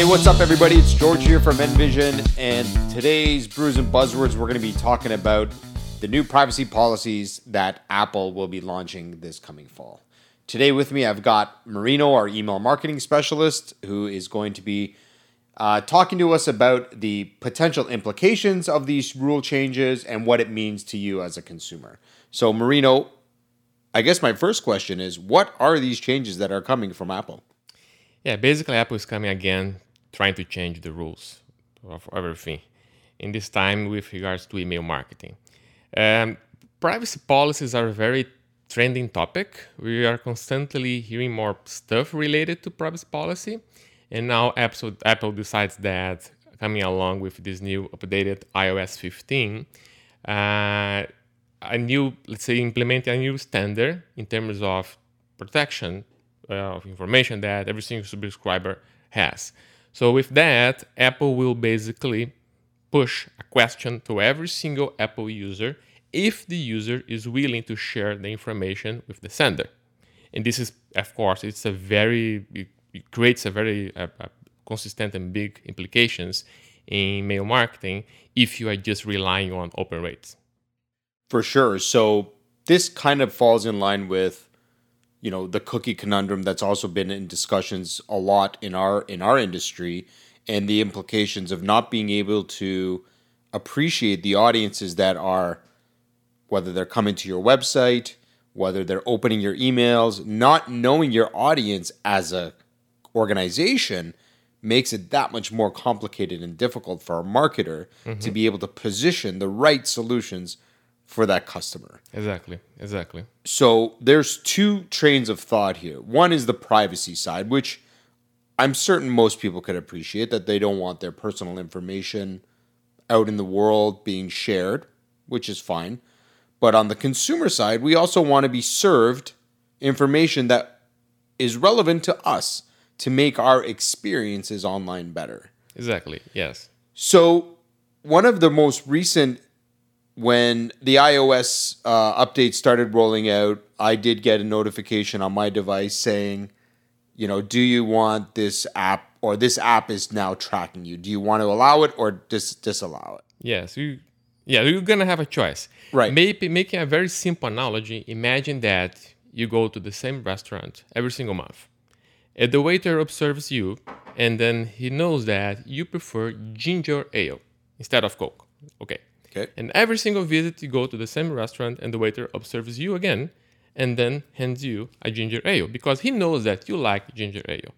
Hey, what's up, everybody? It's George here from Envision, and today's Brews and Buzzwords, we're going to be talking about the new privacy policies that Apple will be launching this coming fall. Today, with me, I've got Marino, our email marketing specialist, who is going to be uh, talking to us about the potential implications of these rule changes and what it means to you as a consumer. So, Marino, I guess my first question is what are these changes that are coming from Apple? Yeah, basically, Apple is coming again, trying to change the rules of everything. In this time, with regards to email marketing, um, privacy policies are a very trending topic. We are constantly hearing more stuff related to privacy policy, and now Apple, Apple decides that coming along with this new updated iOS 15, uh, a new, let's say, implementing a new standard in terms of protection uh, of information that every single subscriber has. So with that, Apple will basically push a question to every single Apple user if the user is willing to share the information with the sender. And this is, of course, it's a very it creates a very consistent and big implications in mail marketing if you are just relying on open rates. For sure. So this kind of falls in line with you know the cookie conundrum that's also been in discussions a lot in our in our industry and the implications of not being able to appreciate the audiences that are whether they're coming to your website whether they're opening your emails not knowing your audience as a organization makes it that much more complicated and difficult for a marketer mm-hmm. to be able to position the right solutions for that customer. Exactly. Exactly. So there's two trains of thought here. One is the privacy side, which I'm certain most people could appreciate that they don't want their personal information out in the world being shared, which is fine. But on the consumer side, we also want to be served information that is relevant to us to make our experiences online better. Exactly. Yes. So, one of the most recent when the iOS uh, update started rolling out, I did get a notification on my device saying, you know, do you want this app or this app is now tracking you? Do you want to allow it or dis- disallow it? Yes, you, yeah, you're gonna have a choice. Right. Maybe making a very simple analogy. Imagine that you go to the same restaurant every single month, and the waiter observes you, and then he knows that you prefer ginger ale instead of Coke. Okay. Okay. And every single visit, you go to the same restaurant, and the waiter observes you again, and then hands you a ginger ale because he knows that you like ginger ale.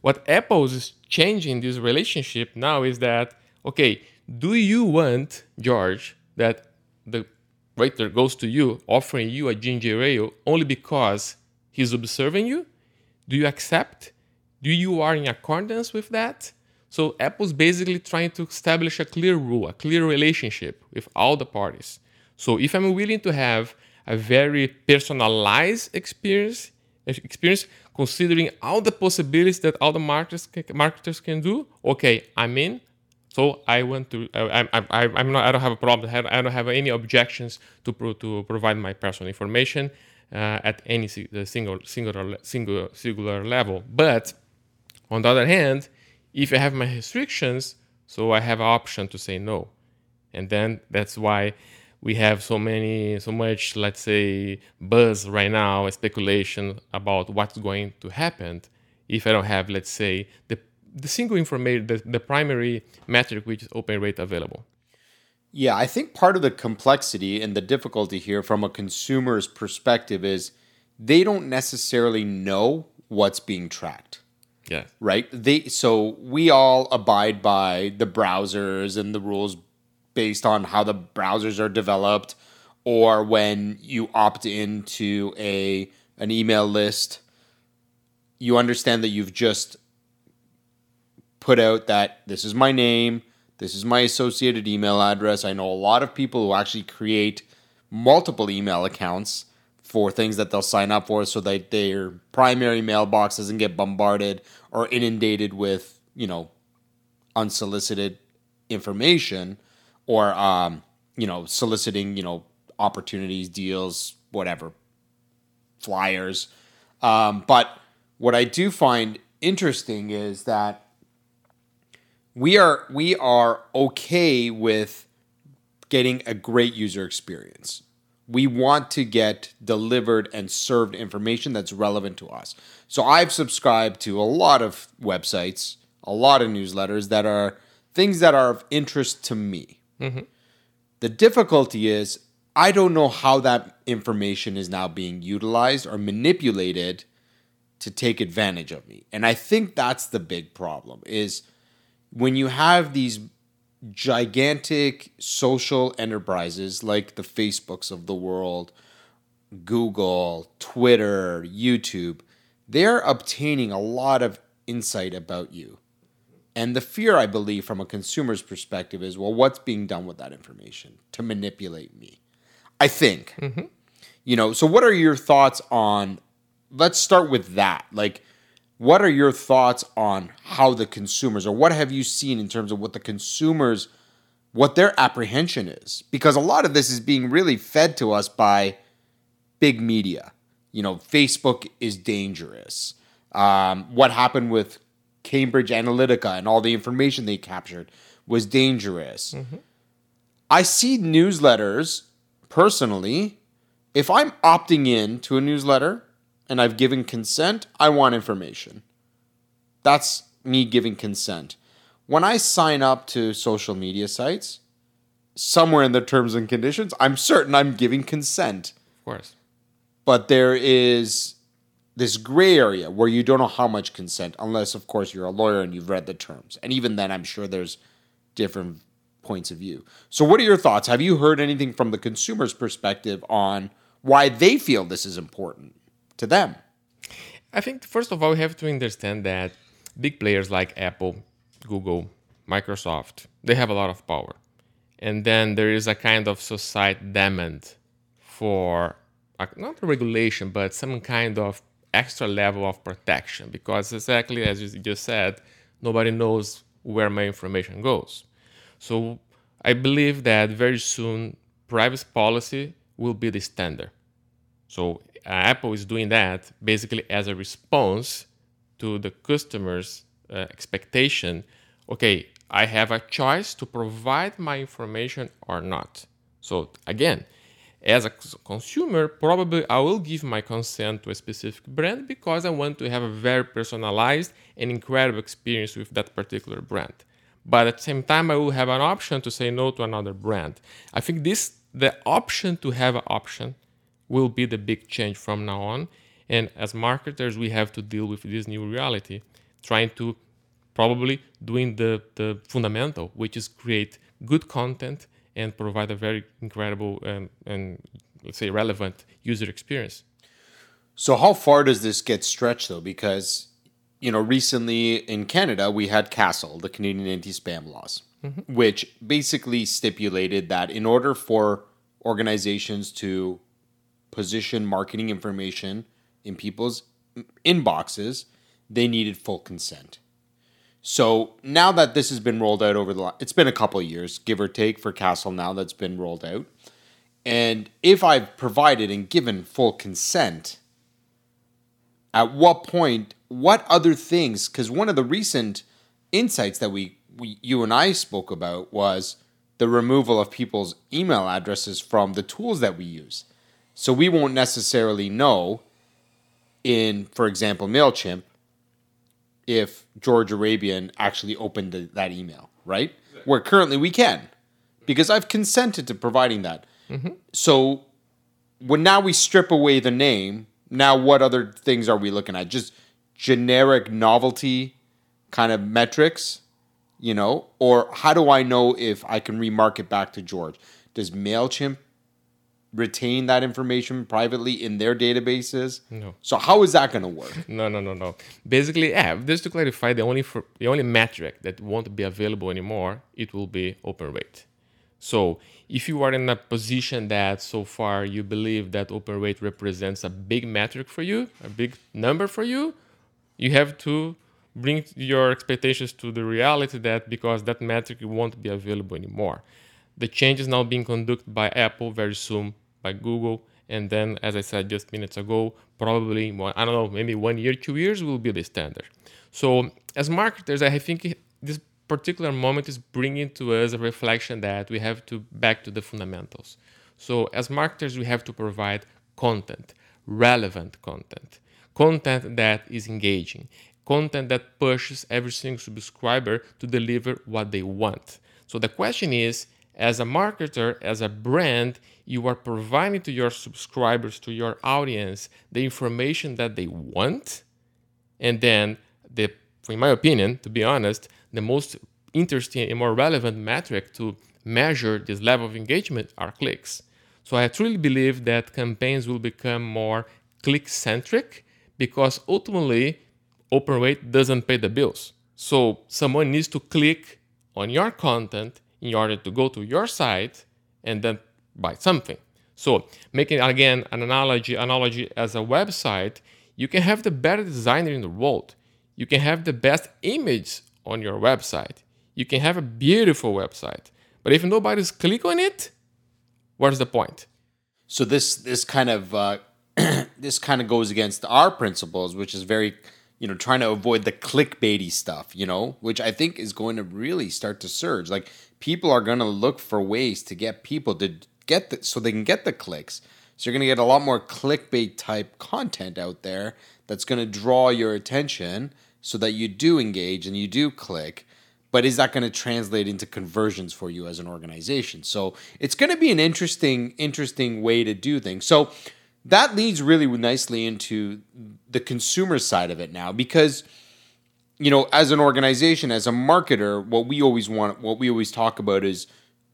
What Apple is changing this relationship now is that okay, do you want George that the waiter goes to you offering you a ginger ale only because he's observing you? Do you accept? Do you are in accordance with that? So Apple's basically trying to establish a clear rule, a clear relationship with all the parties. So if I'm willing to have a very personalized experience, experience considering all the possibilities that all the marketers marketers can do, okay, I'm in. So I want to. I, I, I'm not. I don't have a problem. I don't have any objections to pro, to provide my personal information uh, at any single singular single singular level. But on the other hand, if I have my restrictions, so I have option to say no. And then that's why we have so many, so much, let's say, buzz right now, speculation about what's going to happen if I don't have, let's say, the, the single information, the, the primary metric, which is open rate available. Yeah, I think part of the complexity and the difficulty here from a consumer's perspective is they don't necessarily know what's being tracked. Yeah. Right? They so we all abide by the browsers and the rules based on how the browsers are developed or when you opt into a an email list, you understand that you've just put out that this is my name, this is my associated email address. I know a lot of people who actually create multiple email accounts for things that they'll sign up for so that their primary mailbox doesn't get bombarded or inundated with, you know, unsolicited information or um, you know, soliciting, you know, opportunities, deals, whatever, flyers. Um, but what I do find interesting is that we are we are okay with getting a great user experience. We want to get delivered and served information that's relevant to us. So I've subscribed to a lot of websites, a lot of newsletters that are things that are of interest to me. Mm-hmm. The difficulty is I don't know how that information is now being utilized or manipulated to take advantage of me. And I think that's the big problem is when you have these gigantic social enterprises like the Facebooks of the world, Google, Twitter, YouTube, they're obtaining a lot of insight about you. And the fear, I believe, from a consumer's perspective is well, what's being done with that information to manipulate me? I think. Mm-hmm. You know, so what are your thoughts on? Let's start with that. Like, what are your thoughts on how the consumers, or what have you seen in terms of what the consumers, what their apprehension is? Because a lot of this is being really fed to us by big media. You know, Facebook is dangerous. Um, what happened with Cambridge Analytica and all the information they captured was dangerous. Mm-hmm. I see newsletters personally. If I'm opting in to a newsletter and I've given consent, I want information. That's me giving consent. When I sign up to social media sites, somewhere in the terms and conditions, I'm certain I'm giving consent. Of course. But there is this gray area where you don't know how much consent, unless, of course, you're a lawyer and you've read the terms. And even then, I'm sure there's different points of view. So, what are your thoughts? Have you heard anything from the consumer's perspective on why they feel this is important to them? I think, first of all, we have to understand that big players like Apple, Google, Microsoft, they have a lot of power. And then there is a kind of society demand for not a regulation, but some kind of extra level of protection because exactly as you just said, nobody knows where my information goes. So I believe that very soon privacy policy will be the standard. So uh, Apple is doing that basically as a response to the customer's uh, expectation. Okay, I have a choice to provide my information or not. So again, as a consumer, probably I will give my consent to a specific brand because I want to have a very personalized and incredible experience with that particular brand. But at the same time, I will have an option to say no to another brand. I think this, the option to have an option, will be the big change from now on. And as marketers, we have to deal with this new reality, trying to probably doing the, the fundamental, which is create good content and provide a very incredible and, and let's say relevant user experience. So how far does this get stretched though? Because you know, recently in Canada we had CASL, the Canadian anti-spam laws, mm-hmm. which basically stipulated that in order for organizations to position marketing information in people's inboxes, they needed full consent. So now that this has been rolled out over the, it's been a couple years, give or take, for CASL now that's been rolled out. And if I've provided and given full consent, at what point, what other things? Because one of the recent insights that we, we, you and I spoke about was the removal of people's email addresses from the tools that we use. So we won't necessarily know in, for example, MailChimp, if George Arabian actually opened the, that email, right? Where currently we can, because I've consented to providing that. Mm-hmm. So when now we strip away the name, now what other things are we looking at? Just generic novelty kind of metrics, you know? Or how do I know if I can remarket back to George? Does MailChimp retain that information privately in their databases? No. So how is that going to work? No, no, no, no. Basically, yeah. Just to clarify, the only for, the only metric that won't be available anymore, it will be open rate. So if you are in a position that so far you believe that open rate represents a big metric for you, a big number for you, you have to bring your expectations to the reality that because that metric won't be available anymore. The change is now being conducted by Apple very soon, by Google, and then, as I said just minutes ago, probably I don't know, maybe one year, two years will be the standard. So, as marketers, I think this particular moment is bringing to us a reflection that we have to back to the fundamentals. So, as marketers, we have to provide content, relevant content, content that is engaging, content that pushes every single subscriber to deliver what they want. So, the question is as a marketer, as a brand, you are providing to your subscribers, to your audience, the information that they want. And then, the, in my opinion, to be honest, the most interesting and more relevant metric to measure this level of engagement are clicks. So I truly believe that campaigns will become more click centric because ultimately open rate doesn't pay the bills. So someone needs to click on your content in order to go to your site and then buy something. So making again an analogy analogy as a website, you can have the better designer in the world. You can have the best image on your website. You can have a beautiful website. But if nobody's click on it, what's the point? So this this kind of uh, this kind of goes against our principles, which is very you know trying to avoid the clickbaity stuff, you know, which I think is going to really start to surge. Like people are going to look for ways to get people to get the so they can get the clicks. So you're going to get a lot more clickbait type content out there that's going to draw your attention so that you do engage and you do click but is that going to translate into conversions for you as an organization so it's going to be an interesting interesting way to do things so that leads really nicely into the consumer side of it now because you know as an organization as a marketer what we always want what we always talk about is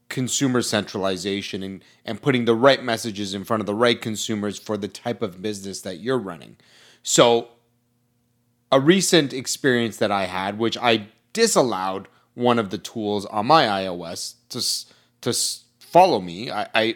consumer centralization and and putting the right messages in front of the right consumers for the type of business that you're running so a recent experience that I had, which I disallowed one of the tools on my iOS to to follow me. I, I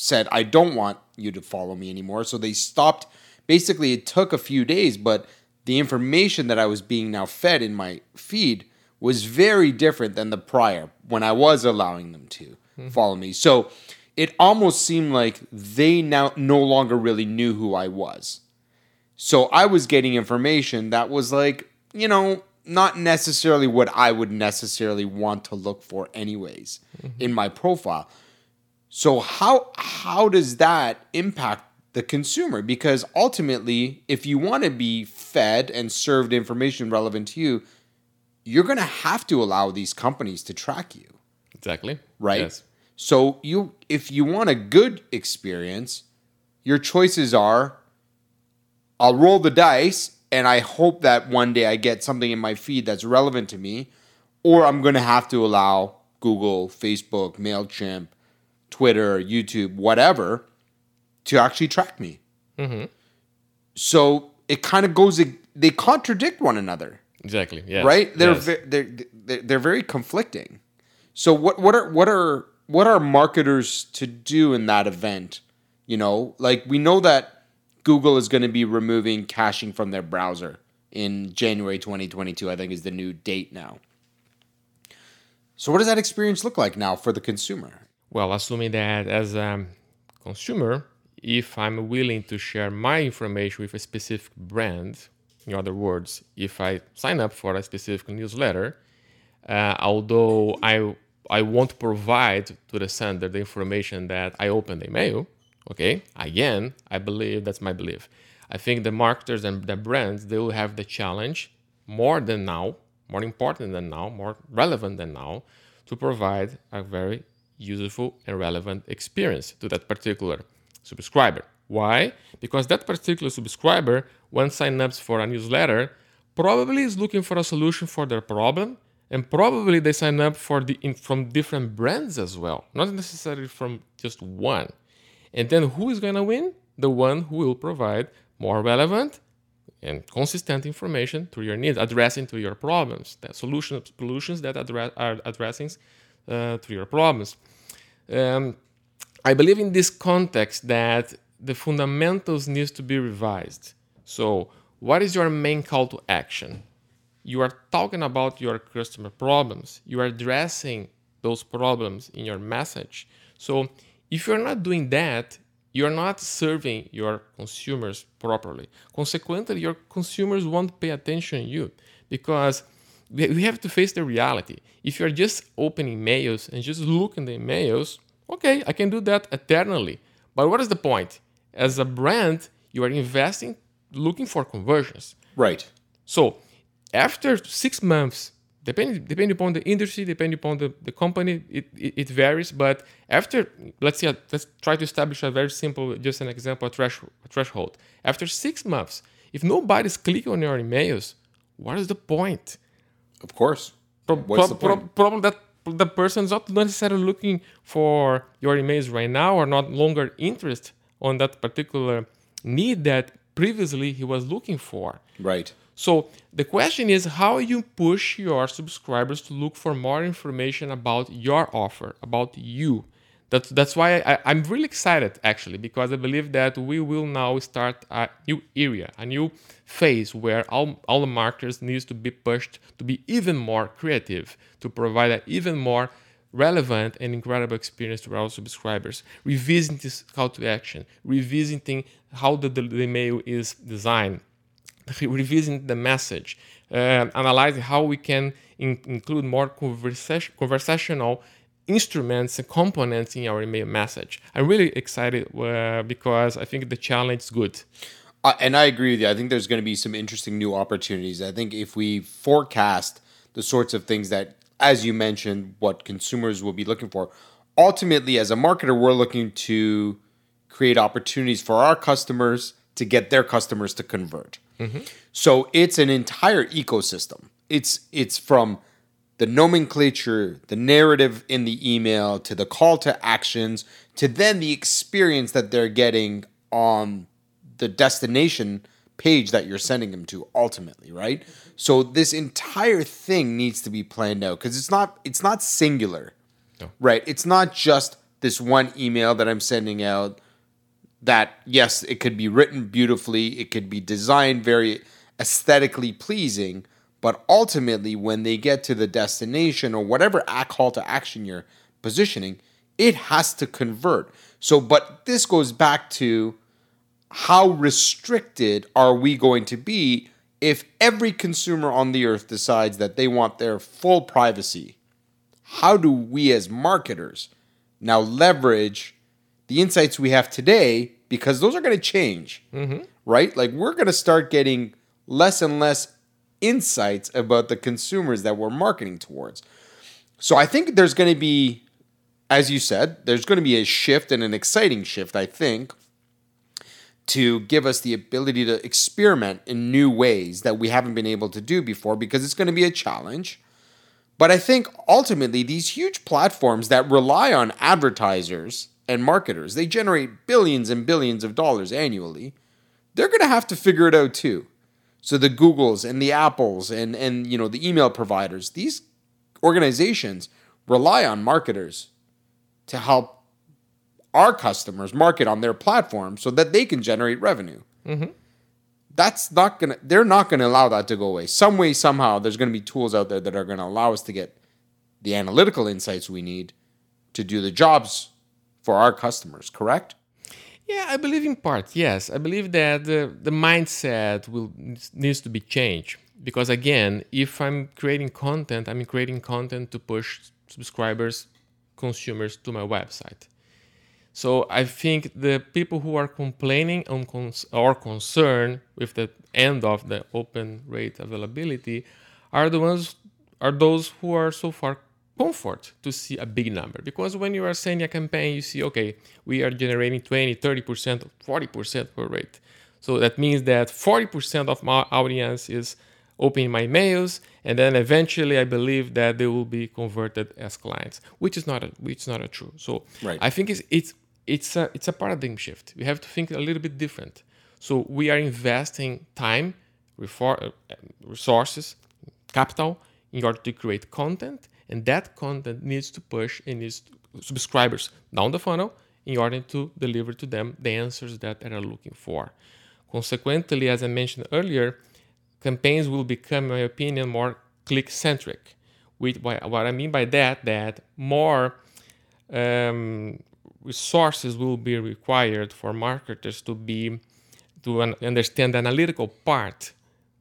said I don't want you to follow me anymore, so they stopped. Basically, it took a few days, but the information that I was being now fed in my feed was very different than the prior when I was allowing them to mm-hmm. follow me. So it almost seemed like they now no longer really knew who I was. So I was getting information that was like, you know, not necessarily what I would necessarily want to look for anyways mm-hmm. in my profile. So how how does that impact the consumer? Because ultimately, if you want to be fed and served information relevant to you, you're going to have to allow these companies to track you. Exactly. Right? Yes. So you if you want a good experience, your choices are I'll roll the dice and I hope that one day I get something in my feed that's relevant to me, or I'm going to have to allow Google, Facebook, MailChimp, Twitter, YouTube, whatever, to actually track me. Mm-hmm. So it kind of goes, they contradict one another. Exactly. Yeah. Right. They're, yes. they're, they're, they're very conflicting. So what, what are, what are, what are marketers to do in that event? You know, like we know that Google is going to be removing caching from their browser in January 2022, I think is the new date now. So, what does that experience look like now for the consumer? Well, assuming that as a consumer, if I'm willing to share my information with a specific brand, in other words, if I sign up for a specific newsletter, uh, although I I won't provide to the sender the information that I opened the mail, Okay, again, I believe that's my belief. I think the marketers and the brands they will have the challenge more than now, more important than now, more relevant than now, to provide a very useful and relevant experience to that particular subscriber. Why? Because that particular subscriber, when sign ups for a newsletter, probably is looking for a solution for their problem, and probably they sign up for the in, from different brands as well, not necessarily from just one. And then who is going to win? The one who will provide more relevant and consistent information to your needs, addressing to your problems, that solutions, solutions that address, are addressing to your problems. Um, I believe in this context that the fundamentals needs to be revised. So, what is your main call to action? You are talking about your customer problems. You are addressing those problems in your message. So, if you're not doing that, you're not serving your consumers properly. Consequently, your consumers won't pay attention to you because we have to face the reality. If you're just opening mails and just looking the mails, okay, I can do that eternally. But what is the point? As a brand, you are investing looking for conversions. Right. So after six months, depending depending upon the industry, depending upon the, the company, it, it, it varies. But after let's see, let's try to establish a very simple, just an example, a, thresh, a threshold. After six months, if nobody's clicking on your emails, what is the point? Of course. Pro- What's pro- the point? pro- problem that the person is not necessarily looking for your emails right now or not longer interest on that particular need that previously he was looking for. Right. So the question is how you push your subscribers to look for more information about your offer, about you. That's that's why I, I'm really excited actually because I believe that we will now start a new area, a new phase where all, all the marketers needs to be pushed to be even more creative, to provide an even more relevant and incredible experience to our subscribers. Revisiting this call to action, revisiting how the, the, email is designed, revising the message, uh, analyzing how we can in- include more conversation, conversational instruments and components in our email message. I'm really excited uh, because I think the challenge is good. Uh, and I agree with you. I think there's going to be some interesting new opportunities. I think if we forecast the sorts of things that, as you mentioned, what consumers will be looking for, ultimately, as a marketer, we're looking to create opportunities for our customers to get their customers to convert. So it's an entire ecosystem. It's it's from the nomenclature, the narrative in the email, to the call to actions, to then the experience that they're getting on the destination page that you're sending them to ultimately, right? So this entire thing needs to be planned out because it's not it's not singular. Right? It's not just this one email that I'm sending out that yes, it could be written beautifully, it could be designed very aesthetically pleasing, but ultimately when they get to the destination or whatever call to action you're positioning, it has to convert. So but this goes back to how restricted are we going to be if every consumer on the earth decides that they want their full privacy? How do we as marketers now leverage the insights we have today because those are going to change, mm-hmm. right? Like we're going to start getting less and less insights about the consumers that we're marketing towards. So I think there's going to be, as you said, there's going to be a shift and an exciting shift, I think, to give us the ability to experiment in new ways that we haven't been able to do before because it's going to be a challenge. But I think ultimately, these huge platforms that rely on advertisers and marketers, they generate billions and billions of dollars annually. They're going to have to figure it out too. So the Googles and the Apples and and you know the email providers, these organizations rely on marketers to help our customers market on their platform so that they can generate revenue. Mm-hmm. That's not gonna. They're not gonna allow that to go away. Some way, somehow, there's gonna be tools out there that are gonna allow us to get the analytical insights we need to do the jobs for our customers. Correct? Yeah, I believe in part. Yes, I believe that the, the mindset will needs to be changed because again, if I'm creating content, I'm creating content to push subscribers, consumers to my website. So I think the people who are complaining on cons- or concerned with the end of the open rate availability are the ones are those who are so far comfort to see a big number because when you are sending a campaign you see okay we are generating 20 30% 40% per rate so that means that 40% of my audience is opening my mails and then eventually i believe that they will be converted as clients which is not a, which is not a true so Right. i think it's it's it's a it's a paradigm shift. We have to think a little bit different. So we are investing time, refor- uh, resources, capital in order to create content, and that content needs to push and needs subscribers down the funnel in order to deliver to them the answers that they are looking for. Consequently, as I mentioned earlier, campaigns will become, in my opinion, more click centric. With what I mean by that, that more um, resources will be required for marketers to be to understand the analytical part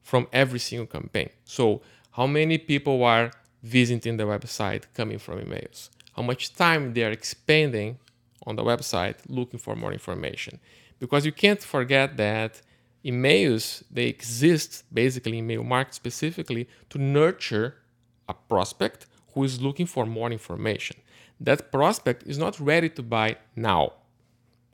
from every single campaign. So, how many people are visiting the website coming from emails? How much time they are expending on the website looking for more information? Because you can't forget that emails they exist basically email market specifically to nurture a prospect who is looking for more information. That prospect is not ready to buy now.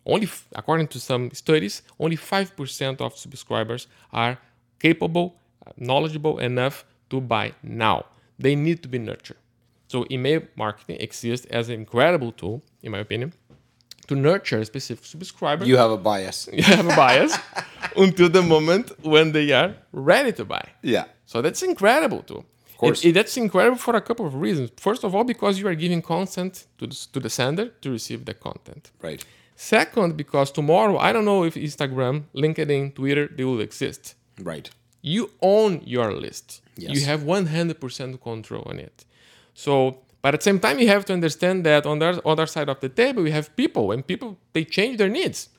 Only, according to some studies, only 5% of subscribers are capable, uh, knowledgeable enough to buy now. They need to be nurtured. So, email marketing exists as an incredible tool, in my opinion, to nurture a specific subscriber. You have a bias. You have a bias until the moment when they are ready to buy. Yeah. So that's incredible too. Of course. It, it, that's incredible for a couple of reasons. First of all, because you are giving consent to the, to the sender to receive the content. Right. Second, because tomorrow, I don't know if Instagram, LinkedIn, Twitter, they will exist. Right. You own your list. Yes. You have 100% control on it. So, but at the same time, you have to understand that on the other side of the table, we have people, and people, they change their needs.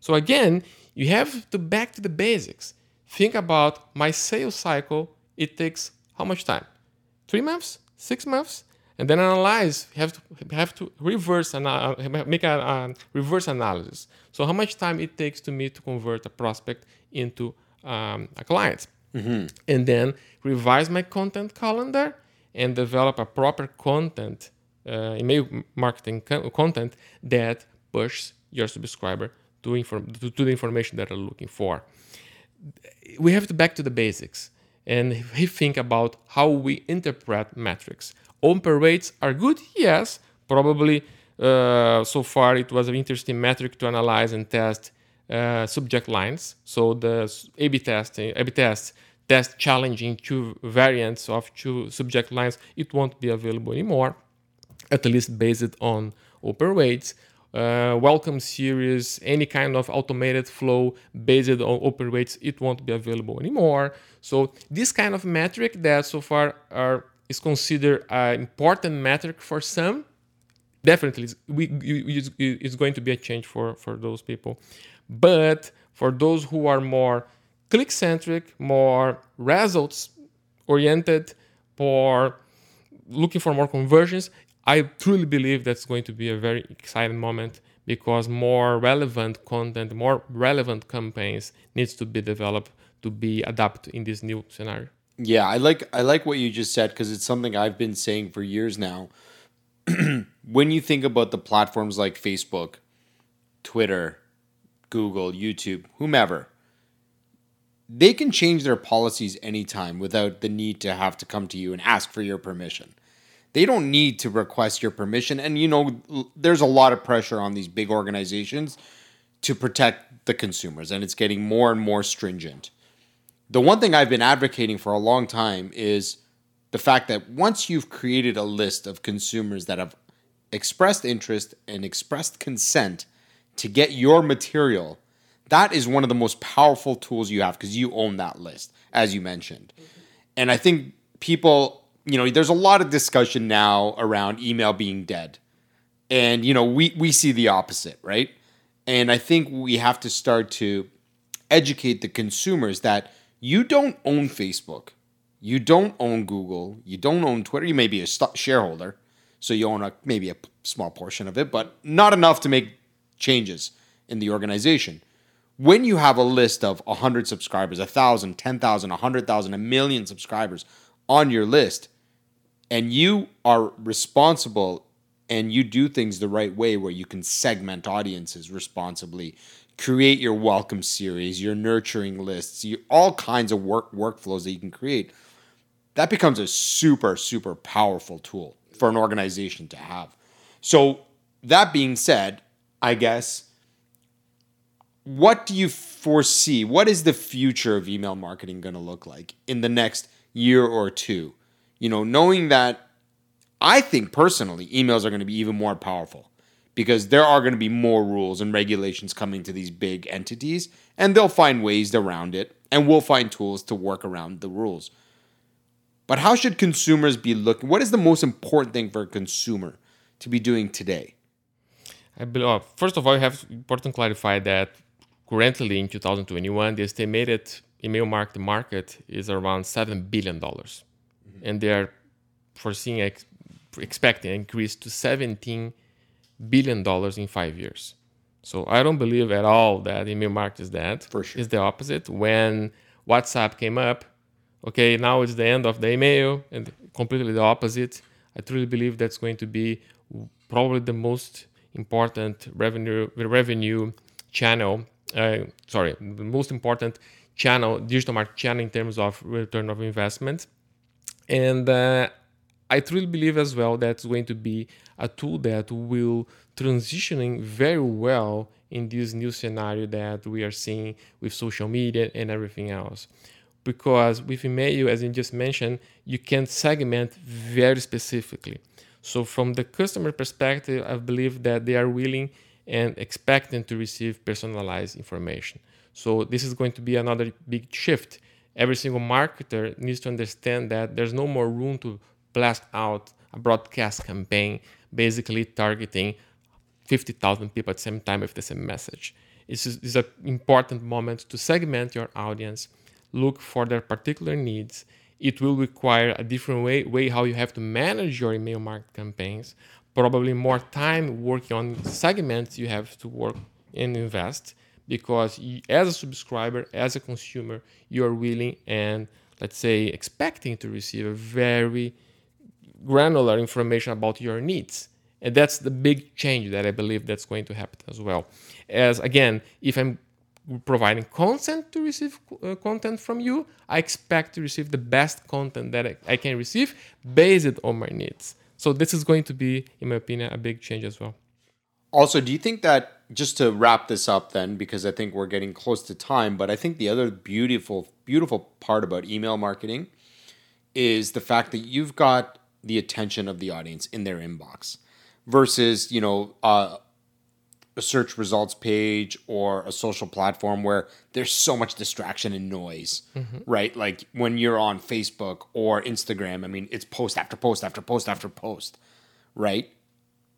So again, you have to back to the basics. Think about my sales cycle. It takes how much time? Three months? Six months? And then analyze. You have to have to reverse and make a, a, reverse analysis. So how much time it takes to me to convert a prospect into um, a client, mm-hmm. and then revise my content calendar and develop a proper content uh, email marketing co- content that pushes your subscriber to, inform, to, to the information that they're looking for. We have to back to the basics and we think about how we interpret metrics. Open rates are good, yes. Probably uh, so far it was an interesting metric to analyze and test uh, subject lines. So the A/B test, A/B tests test challenging two variants of two subject lines. It won't be available anymore, at least based on open rates uh, welcome series, any kind of automated flow based on open rates, it won't be available anymore. So this kind of metric that so far are is considered an important metric for some, definitely we, it's going to be a change for, for those people. But for those who are more click centric, more results oriented, for looking for more conversions, I truly believe that's going to be a very exciting moment because more relevant content, more relevant campaigns needs to be developed to be adapted in this new scenario. Yeah, I like I like what you just said because it's something I've been saying for years now. when you think about the platforms like Facebook, Twitter, Google, YouTube, whomever, they can change their policies anytime without the need to have to come to you and ask for your permission they don't need to request your permission. And you know, there's a lot of pressure on these big organizations to protect the consumers, and it's getting more and more stringent. The one thing I've been advocating for a long time is the fact that once you've created a list of consumers that have expressed interest and expressed consent to get your material, that is one of the most powerful tools you have because you own that list, as you mentioned. Mm-hmm. And I think people you know, there's a lot of discussion now around email being dead. And, you know, we, we see the opposite, right? And I think we have to start to educate the consumers that you don't own Facebook, you don't own Google, you don't own Twitter. You may be a shareholder, so you own a, maybe a small portion of it, but not enough to make changes in the organization. When you have a list of 100 subscribers, 1,000, 10,000, 100,000, a million subscribers on your list, and you are responsible and you do things the right way where you can segment audiences responsibly create your welcome series your nurturing lists your, all kinds of work workflows that you can create that becomes a super super powerful tool for an organization to have so that being said I guess. What do you foresee? What is the future of email marketing going to look like in the next year or two? You know, knowing that I think personally emails are going to be even more powerful because there are going to be more rules and regulations coming to these big entities and they'll find ways around it and we'll find tools to work around the rules. But how should consumers be looking? What is the most important thing for a consumer to be doing today? I believe, uh, first of all, you have important to clarify that currently in 2021, the estimated email market market is around seven billion dollars, mm-hmm. and they are foreseeing ex- expecting an increase to 17 billion dollars in five years. So I don't believe at all that email market is that. For sure. It's the opposite. When WhatsApp came up, okay, now it's the end of the email, and completely the opposite. I truly believe that's going to be probably the most important revenue revenue channel. Uh, sorry, the most important channel, digital market channel in terms of return of investment. And uh, I truly believe as well that's going to be a tool that will transitioning very well in this new scenario that we are seeing with social media and everything else. Because with email, as you just mentioned, you can segment very specifically. So from the customer perspective, I believe that they are willing and expecting to receive personalized information. So this is going to be another big shift. Every single marketer needs to understand that there's no more room to blast out a broadcast campaign, basically targeting 50,000 people at the same time with the same message. It's, it's an important moment to segment your audience, look for their particular needs. It will require a different way, way how you have to manage your email market campaigns, probably more time working on segments you have to work and invest because as a subscriber, as a consumer, you are willing and let's say expecting to receive a very granular information about your needs. And that's the big change that I believe that's going to happen as well. As again, if I'm providing consent to receive uh, content from you, I expect to receive the best content that I, I can receive based on my needs. So this is going to be, in my opinion, a big change as well. Also, do you think that just to wrap this up then, because I think we're getting close to time, but I think the other beautiful, beautiful part about email marketing is the fact that you've got the attention of the audience in their inbox versus you know uh, a search results page or a social platform where there's so much distraction and noise mm-hmm. right like when you're on facebook or instagram i mean it's post after post after post after post right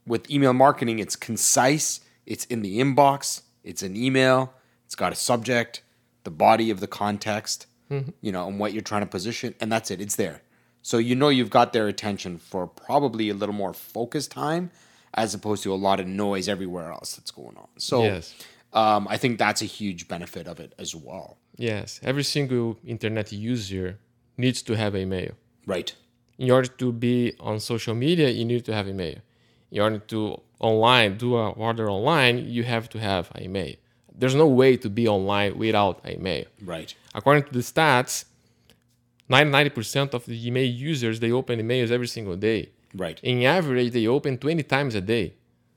with email marketing it's concise it's in the inbox it's an email it's got a subject the body of the context mm-hmm. you know and what you're trying to position and that's it it's there so you know you've got their attention for probably a little more focused time as opposed to a lot of noise everywhere else that's going on. So yes. um, I think that's a huge benefit of it as well. Yes. Every single internet user needs to have email. Right. In order to be on social media, you need to have email. In order to online do a order online, you have to have an email. There's no way to be online without email. Right. According to the stats, 90% of the email users they open emails every single day right. In average they open 20 times a day.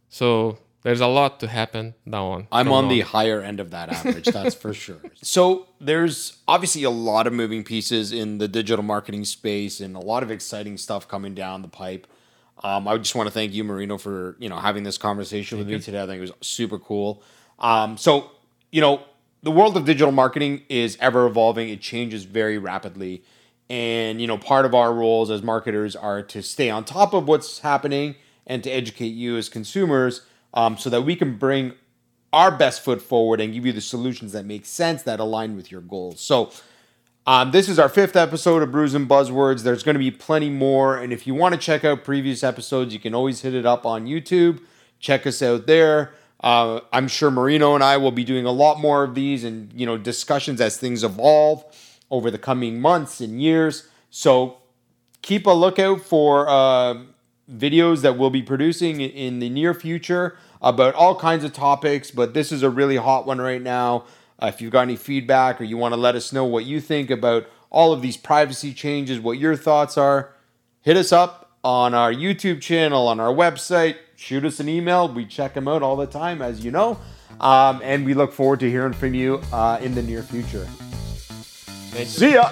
So there's a lot to happen down i'm on, on. the higher end of that average that's for sure. So there's obviously a lot of moving pieces in the digital marketing space and a lot of exciting stuff coming down the pipe. Um, i just want to thank you marino for you know having this conversation thank with you. me today. I think it was super cool. Um, so you know the world of digital marketing is ever evolving. It changes very rapidly and, you know, part of our roles as marketers are to stay on top of what's happening and to educate you as consumers um, so that we can bring our best foot forward and give you the solutions that make sense that align with your goals. So, um, this is our fifth episode of Brews and Buzzwords. There's going to be plenty more. And if you want to check out previous episodes, you can always hit it up on YouTube. Check us out there. Uh, I'm sure Marino and I will be doing a lot more of these and you know discussions as things evolve over the coming months and years. So keep a lookout for uh, videos that we'll be producing in the near future about all kinds of topics. But this is a really hot one right now. Uh, if you've got any feedback or you want to let us know what you think about all of these privacy changes, what your thoughts are, hit us up on our YouTube channel, on our website. shoot us an email. We check them out all the time, as you know. Um, and we look forward to hearing from you uh, in the near future. See ya.